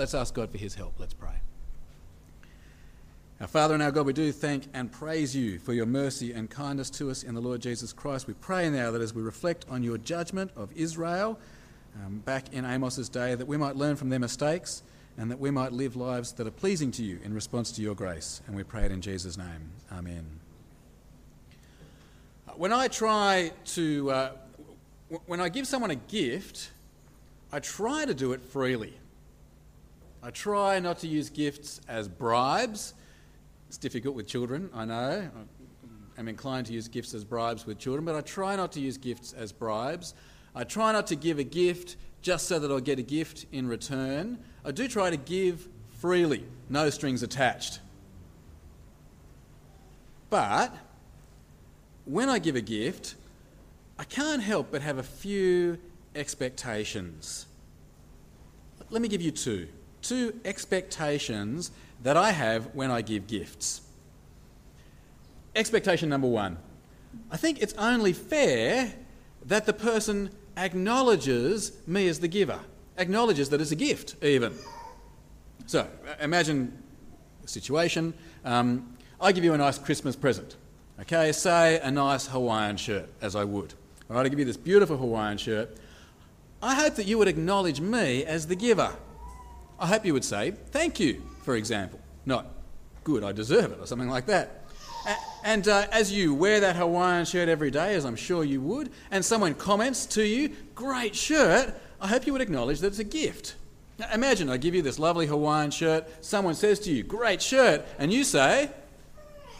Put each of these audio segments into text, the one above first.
let's ask God for his help. Let's pray. Our Father and our God, we do thank and praise you for your mercy and kindness to us in the Lord Jesus Christ. We pray now that as we reflect on your judgment of Israel um, back in Amos's day, that we might learn from their mistakes and that we might live lives that are pleasing to you in response to your grace. And we pray it in Jesus' name. Amen. When I try to, uh, when I give someone a gift, I try to do it freely. I try not to use gifts as bribes. It's difficult with children, I know. I'm inclined to use gifts as bribes with children, but I try not to use gifts as bribes. I try not to give a gift just so that I'll get a gift in return. I do try to give freely, no strings attached. But when I give a gift, I can't help but have a few expectations. Let me give you two. Two expectations that I have when I give gifts. Expectation number one I think it's only fair that the person acknowledges me as the giver, acknowledges that it's a gift, even. So imagine a situation. Um, I give you a nice Christmas present. Okay, say a nice Hawaiian shirt, as I would. All right, I give you this beautiful Hawaiian shirt. I hope that you would acknowledge me as the giver. I hope you would say, thank you, for example. Not, good, I deserve it, or something like that. And uh, as you wear that Hawaiian shirt every day, as I'm sure you would, and someone comments to you, great shirt, I hope you would acknowledge that it's a gift. Now, imagine I give you this lovely Hawaiian shirt, someone says to you, great shirt, and you say,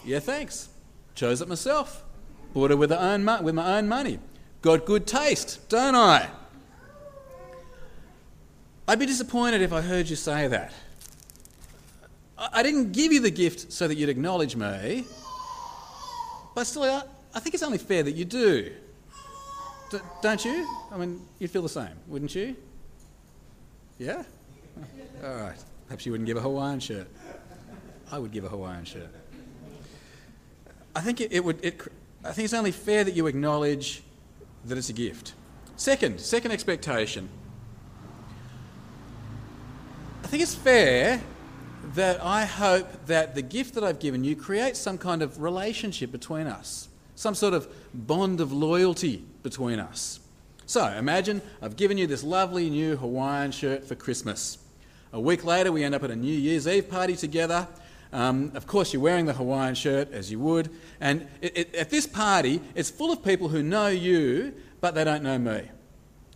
yeah, thanks. Chose it myself. Bought it with, own with my own money. Got good taste, don't I? I'd be disappointed if I heard you say that. I didn't give you the gift so that you'd acknowledge me, but still, I, think it's only fair that you do. D- don't you? I mean, you'd feel the same, wouldn't you? Yeah? All right. Perhaps you wouldn't give a Hawaiian shirt. I would give a Hawaiian shirt. I think it, it would. It, I think it's only fair that you acknowledge that it's a gift. Second, second expectation. I think it's fair that I hope that the gift that I've given you creates some kind of relationship between us, some sort of bond of loyalty between us. So imagine I've given you this lovely new Hawaiian shirt for Christmas. A week later, we end up at a New Year's Eve party together. Um, of course, you're wearing the Hawaiian shirt as you would, and it, it, at this party, it's full of people who know you, but they don't know me.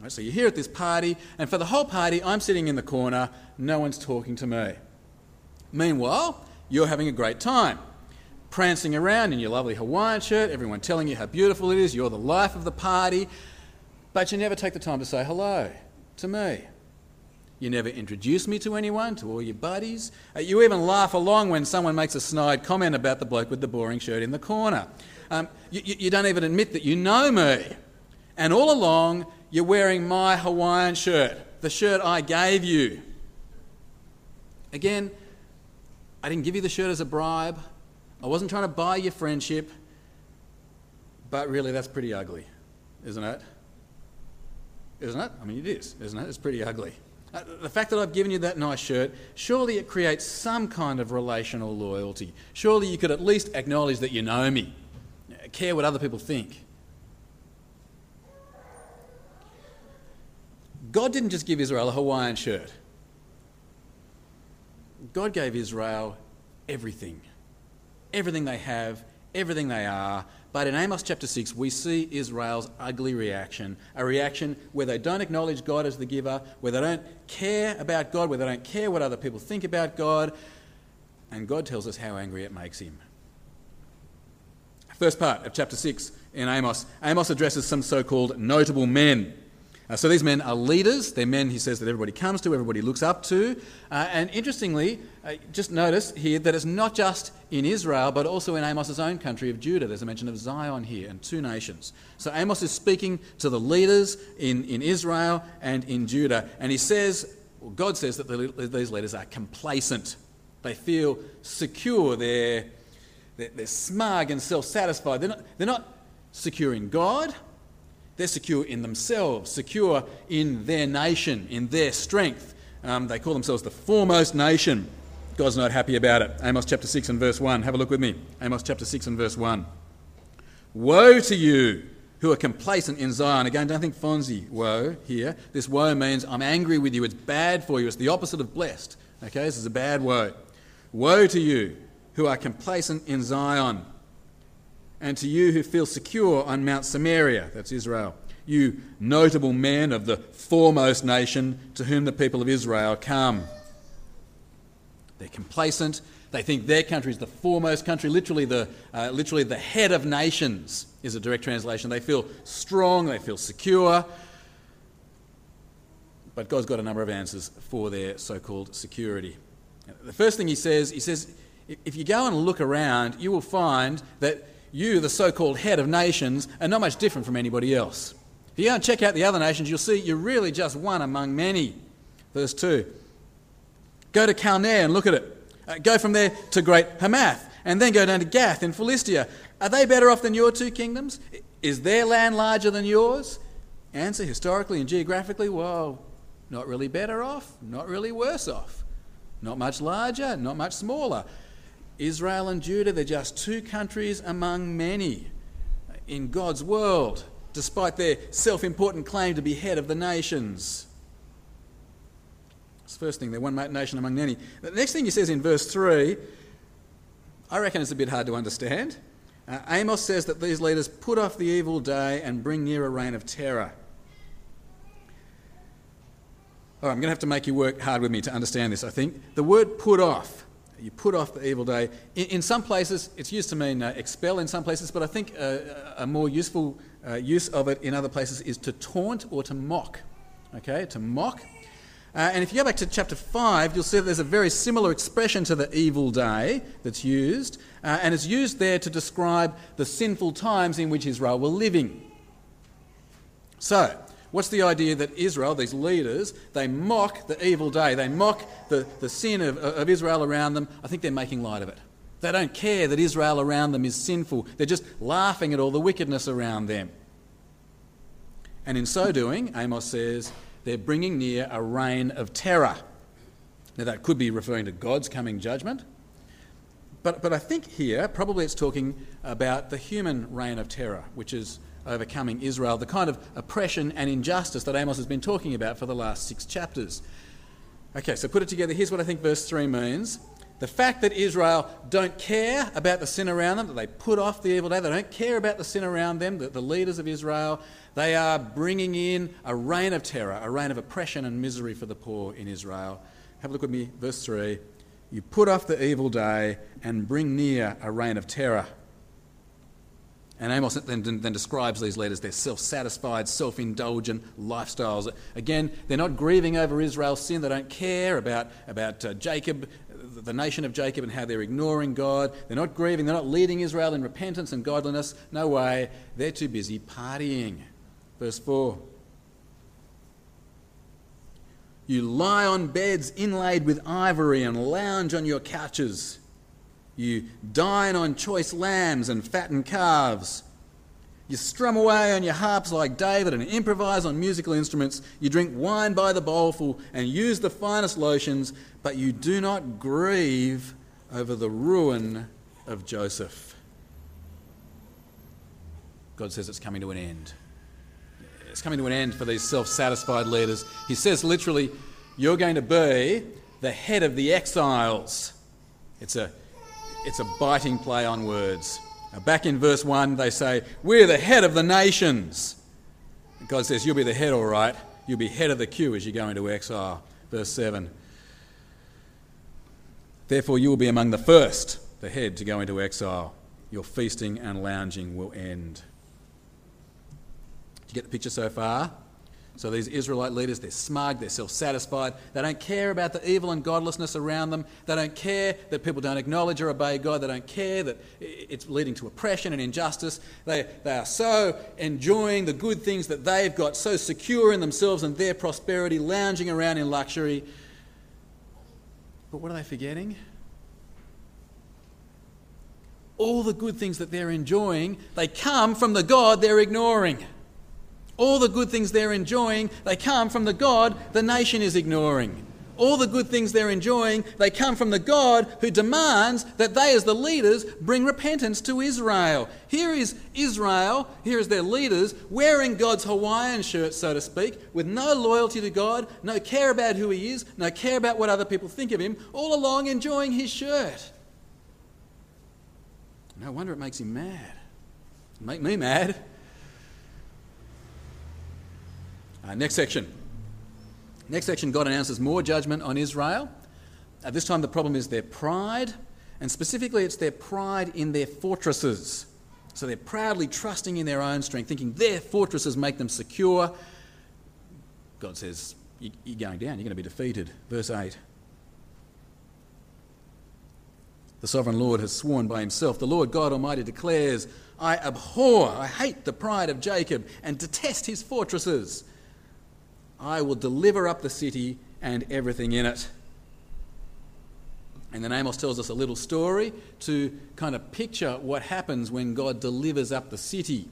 Right, so you're here at this party, and for the whole party, I'm sitting in the corner, no one's talking to me. Meanwhile, you're having a great time, prancing around in your lovely Hawaiian shirt, everyone telling you how beautiful it is, you're the life of the party, but you never take the time to say hello to me. You never introduce me to anyone, to all your buddies. Uh, you even laugh along when someone makes a snide comment about the bloke with the boring shirt in the corner. Um, you, you don't even admit that you know me. And all along, you're wearing my Hawaiian shirt, the shirt I gave you. Again, I didn't give you the shirt as a bribe. I wasn't trying to buy your friendship. But really, that's pretty ugly, isn't it? Isn't it? I mean, it is, isn't it? It's pretty ugly. Uh, the fact that I've given you that nice shirt, surely it creates some kind of relational loyalty. Surely you could at least acknowledge that you know me, care what other people think. God didn't just give Israel a Hawaiian shirt. God gave Israel everything. Everything they have, everything they are. But in Amos chapter 6, we see Israel's ugly reaction a reaction where they don't acknowledge God as the giver, where they don't care about God, where they don't care what other people think about God. And God tells us how angry it makes him. First part of chapter 6 in Amos. Amos addresses some so called notable men. Uh, so these men are leaders. They're men, he says, that everybody comes to, everybody looks up to. Uh, and interestingly, uh, just notice here that it's not just in Israel, but also in Amos's own country of Judah. There's a mention of Zion here and two nations. So Amos is speaking to the leaders in, in Israel and in Judah. And he says, well, God says that the, these leaders are complacent. They feel secure. They're, they're, they're smug and self satisfied. They're not, they're not secure in God. They're secure in themselves, secure in their nation, in their strength. Um, they call themselves the foremost nation. God's not happy about it. Amos chapter 6 and verse 1. Have a look with me. Amos chapter 6 and verse 1. Woe to you who are complacent in Zion. Again, don't think Fonzie woe here. This woe means I'm angry with you. It's bad for you. It's the opposite of blessed. Okay, this is a bad woe. Woe to you who are complacent in Zion, and to you who feel secure on Mount Samaria, that's Israel, you notable men of the foremost nation to whom the people of Israel come. They're complacent. They think their country is the foremost country, literally the, uh, literally the head of nations is a direct translation. They feel strong, they feel secure. But God's got a number of answers for their so called security. The first thing he says, he says, if you go and look around, you will find that you, the so called head of nations, are not much different from anybody else. If you go and check out the other nations, you'll see you're really just one among many. Verse 2. Go to Calneh and look at it. Uh, go from there to Great Hamath, and then go down to Gath in Philistia. Are they better off than your two kingdoms? Is their land larger than yours? Answer historically and geographically, well, not really better off, not really worse off. Not much larger, not much smaller. Israel and Judah, they're just two countries among many in God's world, despite their self important claim to be head of the nations. That's the first thing, they're one nation among many. The next thing he says in verse 3, I reckon it's a bit hard to understand. Uh, Amos says that these leaders put off the evil day and bring near a reign of terror. All right, I'm going to have to make you work hard with me to understand this, I think. The word put off, you put off the evil day. In, in some places, it's used to mean uh, expel in some places, but I think uh, a more useful uh, use of it in other places is to taunt or to mock. Okay, to mock. Uh, and if you go back to chapter 5, you'll see that there's a very similar expression to the evil day that's used, uh, and it's used there to describe the sinful times in which Israel were living. So, What's the idea that Israel, these leaders, they mock the evil day, they mock the, the sin of, of Israel around them? I think they're making light of it. They don't care that Israel around them is sinful, they're just laughing at all the wickedness around them. And in so doing, Amos says, they're bringing near a reign of terror. Now, that could be referring to God's coming judgment. But, but I think here, probably it's talking about the human reign of terror, which is overcoming Israel, the kind of oppression and injustice that Amos has been talking about for the last six chapters. Okay, so put it together. Here's what I think verse 3 means. The fact that Israel don't care about the sin around them, that they put off the evil day, they don't care about the sin around them, that the leaders of Israel, they are bringing in a reign of terror, a reign of oppression and misery for the poor in Israel. Have a look with me, verse 3. You put off the evil day and bring near a reign of terror. And Amos then, then, describes these leaders, their self satisfied, self indulgent lifestyles. Again, they're not grieving over Israel's sin. They don't care about, about uh, Jacob, the nation of Jacob, and how they're ignoring God. They're not grieving. They're not leading Israel in repentance and godliness. No way. They're too busy partying. Verse 4 You lie on beds inlaid with ivory and lounge on your couches. You dine on choice lambs and fattened calves. You strum away on your harps like David and improvise on musical instruments. You drink wine by the bowlful and use the finest lotions, but you do not grieve over the ruin of Joseph. God says it's coming to an end. It's coming to an end for these self satisfied leaders. He says literally, You're going to be the head of the exiles. It's a it's a biting play on words. Now, back in verse 1, they say, We're the head of the nations. God says, You'll be the head, all right. You'll be head of the queue as you go into exile. Verse 7. Therefore, you will be among the first, the head, to go into exile. Your feasting and lounging will end. Do you get the picture so far? So these Israelite leaders, they're smug, they're self satisfied, they don't care about the evil and godlessness around them, they don't care that people don't acknowledge or obey God, they don't care that it's leading to oppression and injustice. They, they are so enjoying the good things that they've got, so secure in themselves and their prosperity, lounging around in luxury. But what are they forgetting? All the good things that they're enjoying, they come from the God they're ignoring. All the good things they're enjoying, they come from the God the nation is ignoring. all the good things they're enjoying, they come from the God who demands that they, as the leaders, bring repentance to Israel. Here is Israel, here is their leaders, wearing God's Hawaiian shirt, so to speak, with no loyalty to God, no care about who He is, no care about what other people think of Him, all along enjoying His shirt. No wonder it makes Him mad. Make me mad. Uh, next section. Next section, God announces more judgment on Israel. At this time, the problem is their pride, and specifically, it's their pride in their fortresses. So they're proudly trusting in their own strength, thinking their fortresses make them secure. God says, You're going down, you're going to be defeated. Verse 8. The sovereign Lord has sworn by himself. The Lord God Almighty declares, I abhor, I hate the pride of Jacob and detest his fortresses. I will deliver up the city and everything in it. And then Amos tells us a little story to kind of picture what happens when God delivers up the city.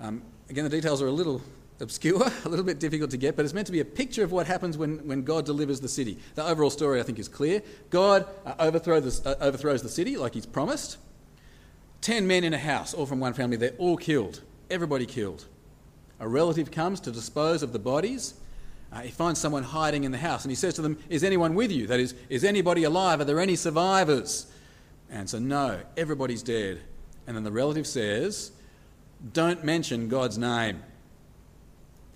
Um, again, the details are a little obscure, a little bit difficult to get, but it's meant to be a picture of what happens when, when God delivers the city. The overall story, I think, is clear. God uh, overthrows, the, uh, overthrows the city like he's promised. Ten men in a house, all from one family, they're all killed. Everybody killed. A relative comes to dispose of the bodies. Uh, he finds someone hiding in the house and he says to them, Is anyone with you? That is, is anybody alive? Are there any survivors? Answer, No, everybody's dead. And then the relative says, Don't mention God's name.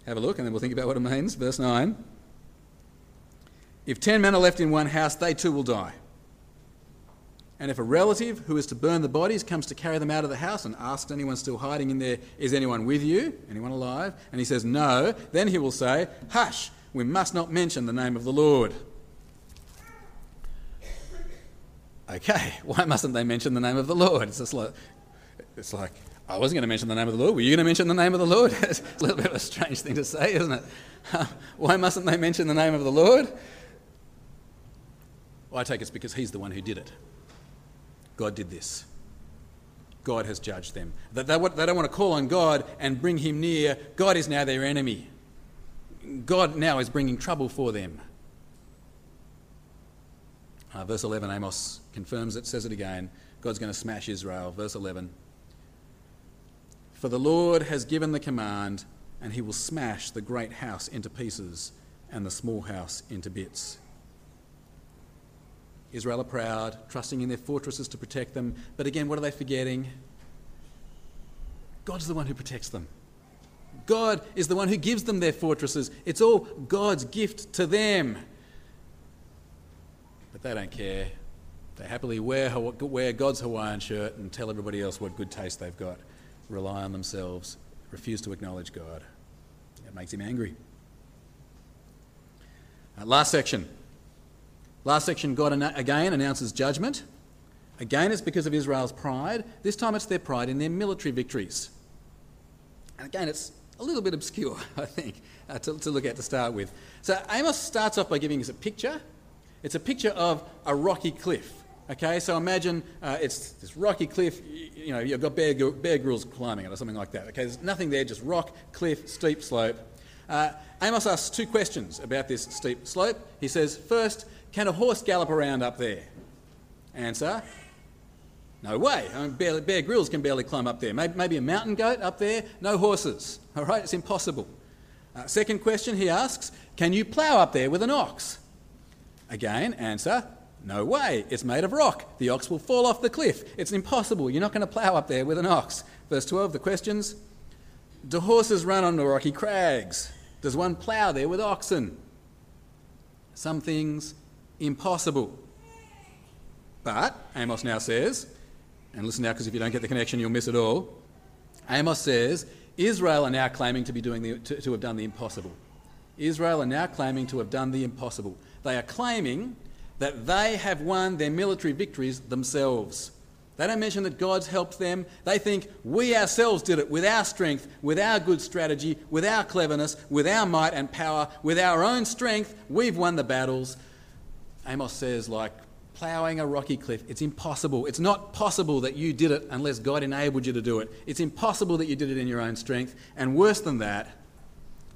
Have a look and then we'll think about what it means. Verse 9. If ten men are left in one house, they too will die. And if a relative who is to burn the bodies comes to carry them out of the house and asks anyone still hiding in there, Is anyone with you? Anyone alive? And he says, No, then he will say, Hush, we must not mention the name of the Lord. Okay, why mustn't they mention the name of the Lord? It's just like, it's like I wasn't going to mention the name of the Lord. Were you going to mention the name of the Lord? it's a little bit of a strange thing to say, isn't it? why mustn't they mention the name of the Lord? Well, I take it's because he's the one who did it. God did this. God has judged them. They, don't want to call on God and bring him near. God is now their enemy. God now is bringing trouble for them. Uh, verse 11, Amos confirms it, says it again. God's going to smash Israel. Verse 11. For the Lord has given the command, and he will smash the great house into pieces and the small house into bits. Israel are proud, trusting in their fortresses to protect them. But again, what are they forgetting? God's the one who protects them. God is the one who gives them their fortresses. It's all God's gift to them. But they don't care. They happily wear, wear God's Hawaiian shirt and tell everybody else what good taste they've got. Rely on themselves, refuse to acknowledge God. It makes him angry. Uh, last section Last section, God again announces judgment. Again, it's because of Israel's pride. This time, it's their pride in their military victories. And again, it's a little bit obscure, I think, uh, to, to look at to start with. So, Amos starts off by giving us a picture. It's a picture of a rocky cliff. Okay, so imagine uh, it's this rocky cliff, you, you know, you've got Bear, Bear climbing it or something like that. Okay, there's nothing there, just rock, cliff, steep slope. Uh, Amos asks two questions about this steep slope. He says, first, can a horse gallop around up there? Answer no way. I mean, Bear, Bear Grylls can barely climb up there. Maybe, maybe, a mountain goat up there? No horses. All right, it's impossible. Uh, second question he asks Can you plough up there with an ox? Again, answer no way. It's made of rock. The ox will fall off the cliff. It's impossible. You're not going to plough up there with an ox. Verse 12, the questions Do horses run on the rocky crags? Does one plough there with oxen? Some things impossible. But, Amos now says, and listen now because if you don't get the connection, you'll miss it all. Amos says, Israel are now claiming to, be doing the, to, to have done the impossible. Israel are now claiming to have done the impossible. They are claiming that they have won their military victories themselves. They don't mention that God's helped them. They think we ourselves did it with our strength, with our good strategy, with our cleverness, with our might and power, with our own strength. We've won the battles. Amos says, like ploughing a rocky cliff, it's impossible. It's not possible that you did it unless God enabled you to do it. It's impossible that you did it in your own strength. And worse than that,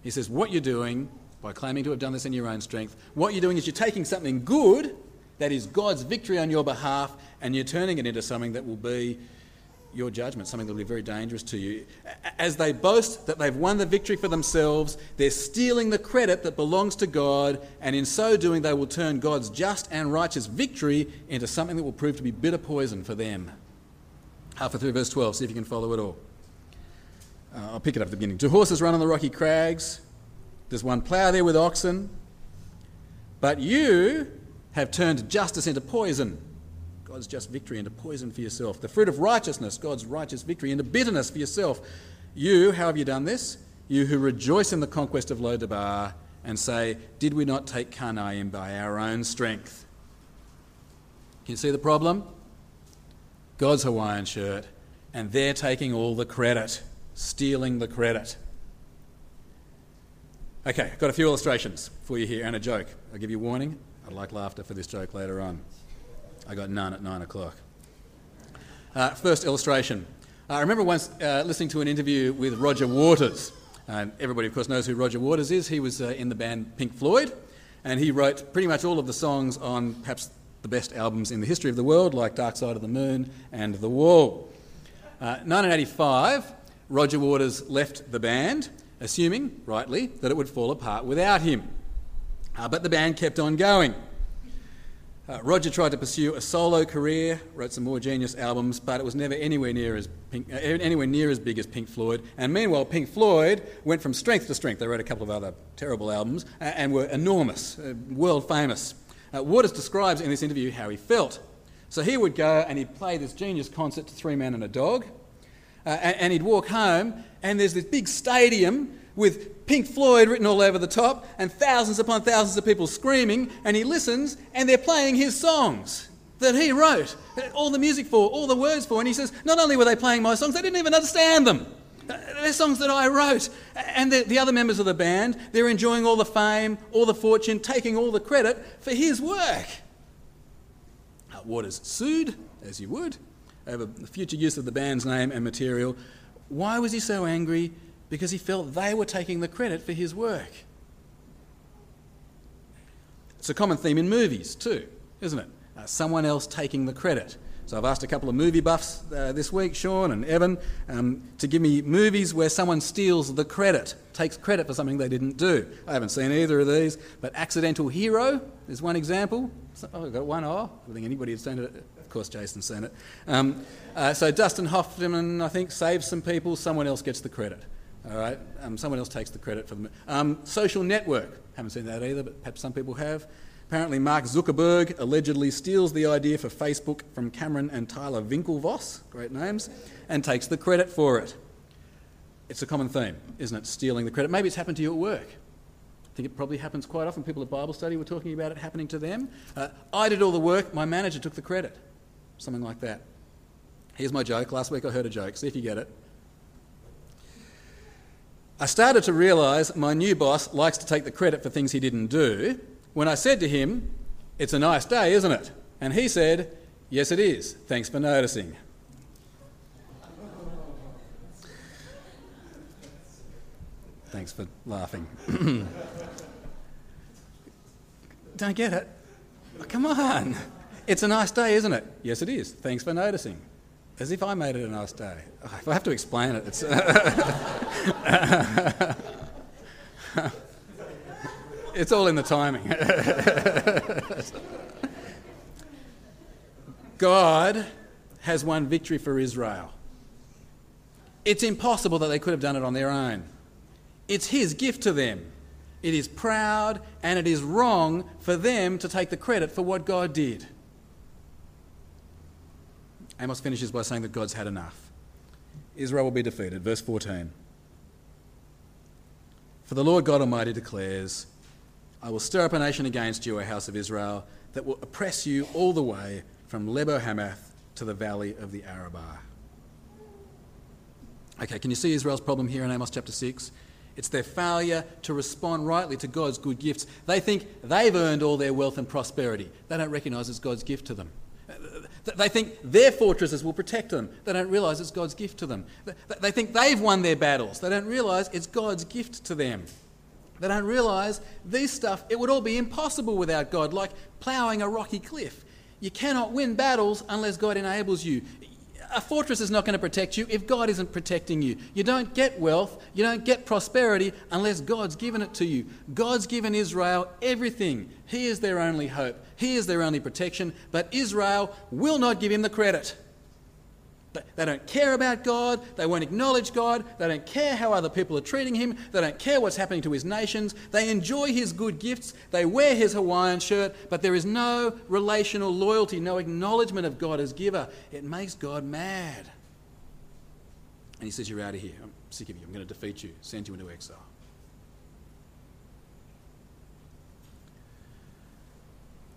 he says, what you're doing by claiming to have done this in your own strength. What you're doing is you're taking something good, that is God's victory on your behalf, and you're turning it into something that will be your judgment, something that will be very dangerous to you. As they boast that they've won the victory for themselves, they're stealing the credit that belongs to God, and in so doing, they will turn God's just and righteous victory into something that will prove to be bitter poison for them. Halfway through verse 12, see if you can follow it all. Uh, I'll pick it up at the beginning. Do horses run on the rocky crags? Does one plough there with oxen? But you have turned justice into poison God's just victory into poison for yourself. The fruit of righteousness, God's righteous victory, into bitterness for yourself. You, how have you done this? You who rejoice in the conquest of Lo Debar and say, Did we not take Karnaim by our own strength? Can you see the problem? God's Hawaiian shirt, and they're taking all the credit, stealing the credit. Okay, I've got a few illustrations for you here and a joke. I'll give you warning. I'd like laughter for this joke later on. I got none at nine o'clock. Uh, first illustration. I remember once uh, listening to an interview with Roger Waters. And everybody, of course, knows who Roger Waters is. He was uh, in the band Pink Floyd, and he wrote pretty much all of the songs on perhaps the best albums in the history of the world, like Dark Side of the Moon and The Wall. 1985, uh, Roger Waters left the band, assuming, rightly, that it would fall apart without him. Uh, but the band kept on going. Uh, Roger tried to pursue a solo career, wrote some more genius albums, but it was never anywhere near as Pink, uh, anywhere near as big as Pink Floyd. And meanwhile, Pink Floyd went from strength to strength. They wrote a couple of other terrible albums uh, and were enormous, uh, world famous. Uh, Waters describes in this interview how he felt. So he would go and he'd play this genius concert to Three Men and a Dog, uh, and, and he'd walk home, and there's this big stadium with Pink Floyd written all over the top and thousands upon thousands of people screaming, and he listens and they're playing his songs that he wrote, all the music for, all the words for, and he says, not only were they playing my songs, they didn't even understand them. They're songs that I wrote. And the, the, other members of the band, they're enjoying all the fame, all the fortune, taking all the credit for his work. Uh, Waters sued, as you would, over the future use of the band's name and material. Why was he so angry? Because he felt they were taking the credit for his work. It's a common theme in movies too, isn't it? Uh, someone else taking the credit. So I've asked a couple of movie buffs uh, this week, Sean and Evan, um, to give me movies where someone steals the credit, takes credit for something they didn't do. I haven't seen either of these, but Accidental Hero is one example. Oh, I've got one. Oh, I think anybody has seen it. Of course, Jason's seen it. Um, uh, so Dustin Hoffman, I think, saves some people. Someone else gets the credit. All right, um, someone else takes the credit for them. Um, social network, haven't seen that either, but perhaps some people have. Apparently, Mark Zuckerberg allegedly steals the idea for Facebook from Cameron and Tyler Winklevoss, great names, and takes the credit for it. It's a common theme, isn't it? Stealing the credit. Maybe it's happened to you at work. I think it probably happens quite often. People at Bible study were talking about it happening to them. Uh, I did all the work, my manager took the credit. Something like that. Here's my joke. Last week I heard a joke. See if you get it. I started to realise my new boss likes to take the credit for things he didn't do when I said to him, It's a nice day, isn't it? And he said, Yes, it is. Thanks for noticing. Thanks for laughing. Don't get it? Oh, come on. It's a nice day, isn't it? Yes, it is. Thanks for noticing. As if I made it a nice day. Oh, if I have to explain it, it's. it's all in the timing. God has won victory for Israel. It's impossible that they could have done it on their own. It's His gift to them. It is proud and it is wrong for them to take the credit for what God did. Amos finishes by saying that God's had enough. Israel will be defeated. Verse 14. For the Lord God Almighty declares, I will stir up a nation against you, O house of Israel, that will oppress you all the way from Lebo Hamath to the valley of the Arabah. Okay, can you see Israel's problem here in Amos chapter 6? It's their failure to respond rightly to God's good gifts. They think they've earned all their wealth and prosperity. They don't recognise it's God's gift to them. They think their fortresses will protect them. They don't realise it's God's gift to them. They think they've won their battles. They don't realise it's God's gift to them. They don't realize these stuff, it would all be impossible without God, like ploughing a rocky cliff. You cannot win battles unless God enables you. A fortress is not going to protect you if God isn't protecting you. You don't get wealth, you don't get prosperity unless God's given it to you. God's given Israel everything. He is their only hope, He is their only protection, but Israel will not give Him the credit. They don't care about God. They won't acknowledge God. They don't care how other people are treating him. They don't care what's happening to his nations. They enjoy his good gifts. They wear his Hawaiian shirt, but there is no relational loyalty, no acknowledgement of God as giver. It makes God mad. And he says, You're out of here. I'm sick of you. I'm going to defeat you, send you into exile.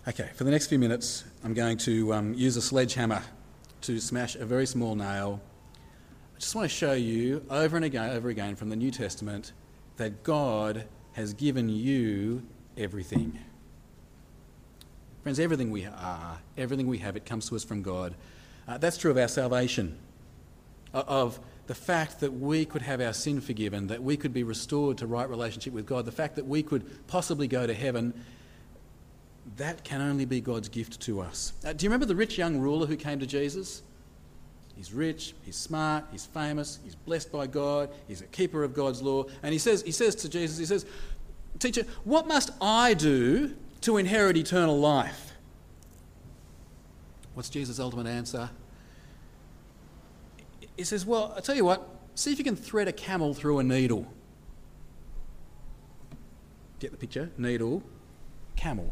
Okay, for the next few minutes, I'm going to um, use a sledgehammer to smash a very small nail. I just want to show you over and again, over again from the New Testament that God has given you everything. Friends, everything we are, everything we have, it comes to us from God. Uh, that's true of our salvation, of the fact that we could have our sin forgiven, that we could be restored to right relationship with God, the fact that we could possibly go to heaven that can only be God's gift to us. Uh, do you remember the rich young ruler who came to Jesus? He's rich, he's smart, he's famous, he's blessed by God, he's a keeper of God's law. And he says, he says to Jesus, he says, Teacher, what must I do to inherit eternal life? What's Jesus' ultimate answer? He says, Well, I tell you what, see if you can thread a camel through a needle. Get the picture? Needle, camel.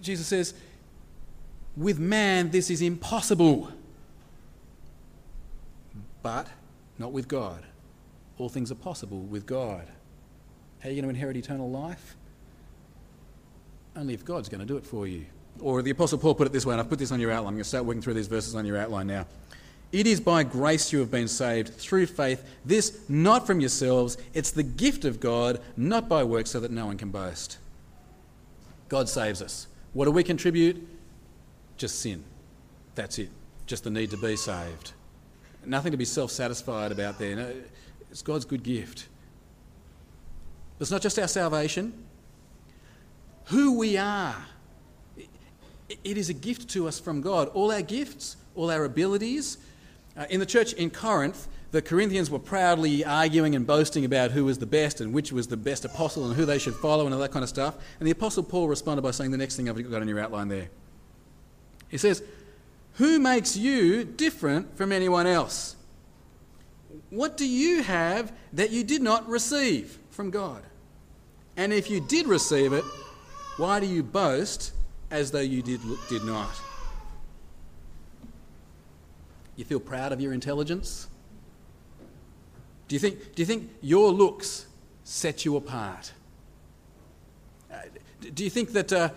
Jesus says, with man this is impossible. But not with God. All things are possible with God. How are you going to inherit eternal life? Only if God's going to do it for you. Or the Apostle Paul put it this way, and I've put this on your outline. I'm going to start working through these verses on your outline now. It is by grace you have been saved through faith, this not from yourselves, it's the gift of God, not by works, so that no one can boast. God saves us. What do we contribute? Just sin. That's it. Just the need to be saved. Nothing to be self satisfied about there. No, it's God's good gift. It's not just our salvation, who we are. It is a gift to us from God. All our gifts, all our abilities. Uh, in the church in Corinth, the Corinthians were proudly arguing and boasting about who was the best and which was the best apostle and who they should follow and all that kind of stuff. And the apostle Paul responded by saying the next thing I've got on your outline there. He says, Who makes you different from anyone else? What do you have that you did not receive from God? And if you did receive it, why do you boast as though you did, did not? You feel proud of your intelligence? Do you think, do you think your looks set you apart? Uh, do you think that uh,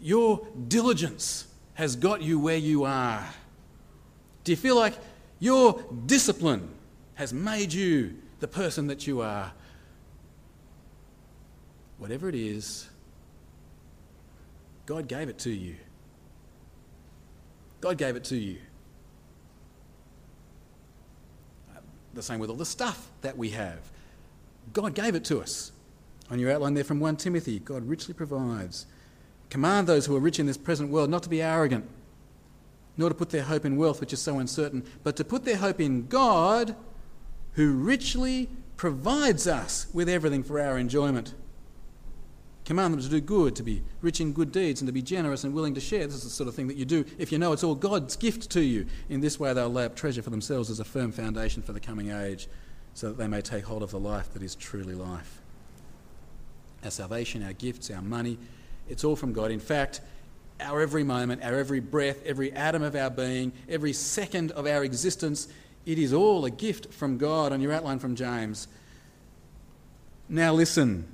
your diligence has got you where you are? Do you feel like your discipline has made you the person that you are? Whatever it is, God gave it to you. God gave it to you. The same with all the stuff that we have. God gave it to us. On your outline there from 1 Timothy, God richly provides. Command those who are rich in this present world not to be arrogant, nor to put their hope in wealth, which is so uncertain, but to put their hope in God, who richly provides us with everything for our enjoyment. Command them to do good, to be rich in good deeds, and to be generous and willing to share. This is the sort of thing that you do if you know it's all God's gift to you. In this way, they'll lay up treasure for themselves as a firm foundation for the coming age, so that they may take hold of the life that is truly life. Our salvation, our gifts, our money, it's all from God. In fact, our every moment, our every breath, every atom of our being, every second of our existence, it is all a gift from God. On your outline from James. Now listen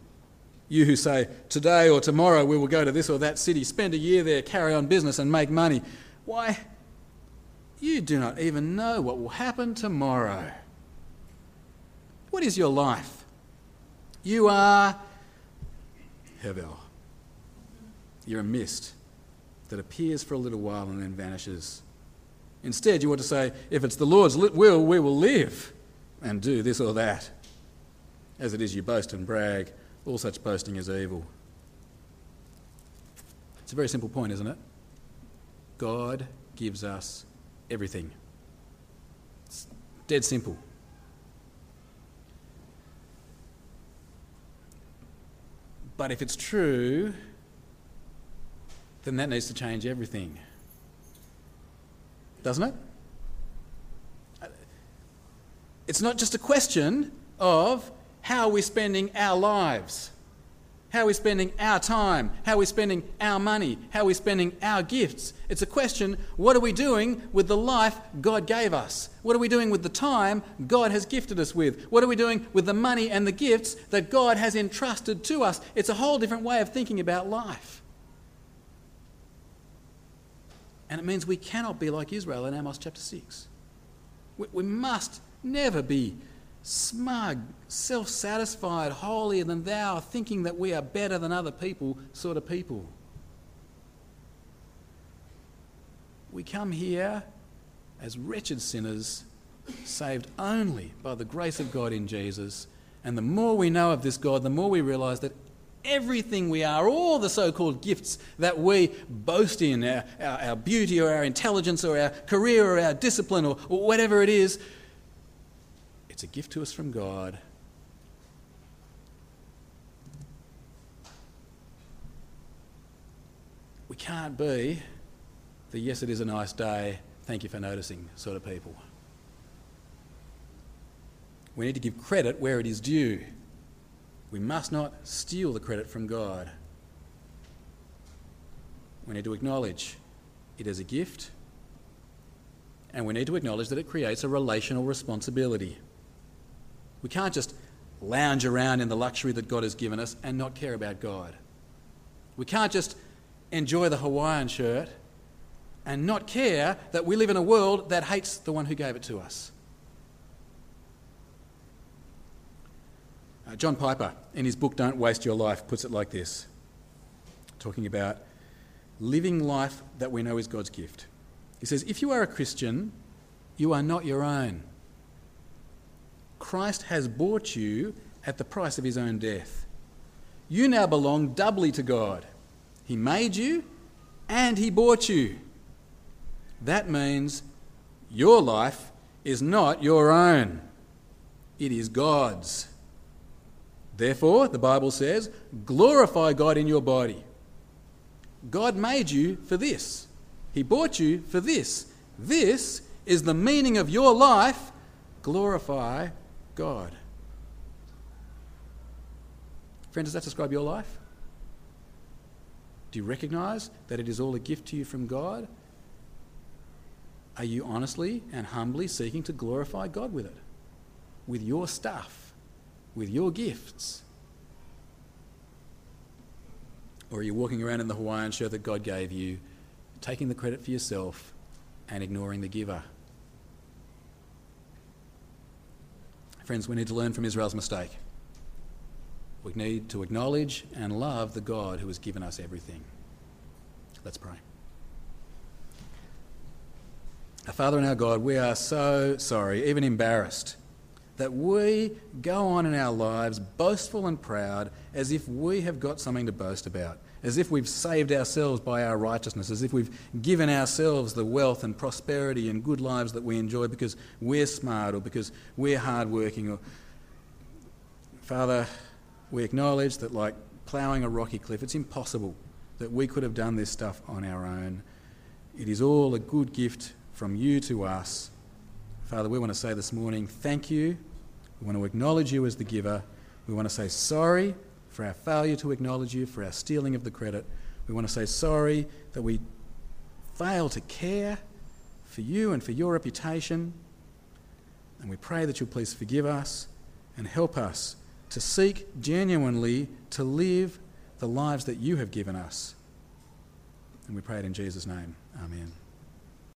you who say, today or tomorrow we will go to this or that city, spend a year there, carry on business, and make money. Why, you do not even know what will happen tomorrow. What is your life? You are Hevel. You're a mist that appears for a little while and then vanishes. Instead, you want to say, if it's the Lord's will, we will live and do this or that. As it is, you boast and brag. All such boasting is evil. It's a very simple point, isn't it? God gives us everything. It's dead simple. But if it's true, then that needs to change everything. Doesn't it? It's not just a question of how are we're spending our lives, how are we're spending our time, how are we're spending our money, how are we're spending our gifts. It's a question what are we doing with the life God gave us? What are we doing with the time God has gifted us with? What are we doing with the money and the gifts that God has entrusted to us? It's a whole different way of thinking about life. And it means we cannot be like Israel in Amos chapter 6. We, we must never be smug, self satisfied, holier than thou, thinking that we are better than other people sort of people. We come here as wretched sinners, saved only by the grace of God in Jesus. And the more we know of this God, the more we realize that everything we are, all the so called gifts that we boast in our, our, our, beauty or our intelligence or our career or our discipline or, or whatever it is it's a gift to us from God. We can't be the yes, it is a nice day, thank you for noticing sort of people. We need to give credit where it is due. We must not steal the credit from God. We need to acknowledge it as a gift, and we need to acknowledge that it creates a relational responsibility. We can't just lounge around in the luxury that God has given us and not care about God. We can't just enjoy the Hawaiian shirt and not care that we live in a world that hates the one who gave it to us. Uh, John Piper, in his book Don't Waste Your Life, puts it like this talking about living life that we know is God's gift. He says, If you are a Christian, you are not your own. Christ has bought you at the price of his own death. You now belong doubly to God. He made you and he bought you. That means your life is not your own, it is God's. Therefore, the Bible says, glorify God in your body. God made you for this. He bought you for this. This is the meaning of your life. Glorify God. Friend, does that describe your life? Do you recognize that it is all a gift to you from God? Are you honestly and humbly seeking to glorify God with it? With your stuff? With your gifts? Or are you walking around in the Hawaiian shirt that God gave you, taking the credit for yourself and ignoring the giver? Friends, we need to learn from Israel's mistake. We need to acknowledge and love the God who has given us everything. Let's pray. Our Father and our God, we are so sorry, even embarrassed, that we go on in our lives boastful and proud as if we have got something to boast about as if we've saved ourselves by our righteousness, as if we've given ourselves the wealth and prosperity and good lives that we enjoy because we're smart or because we're hardworking. Or Father, we acknowledge that, like ploughing a rocky cliff, it's impossible that we could have done this stuff on our own. It is all a good gift from you to us. Father, we want to say this morning, thank you. We want to acknowledge you as the giver. We want to say sorry for our failure to acknowledge you, for our stealing of the credit. We want to say sorry that we fail to care for you and for your reputation. And we pray that you'll please forgive us and help us to seek genuinely to live the lives that you have given us. And we pray it in Jesus' name. Amen.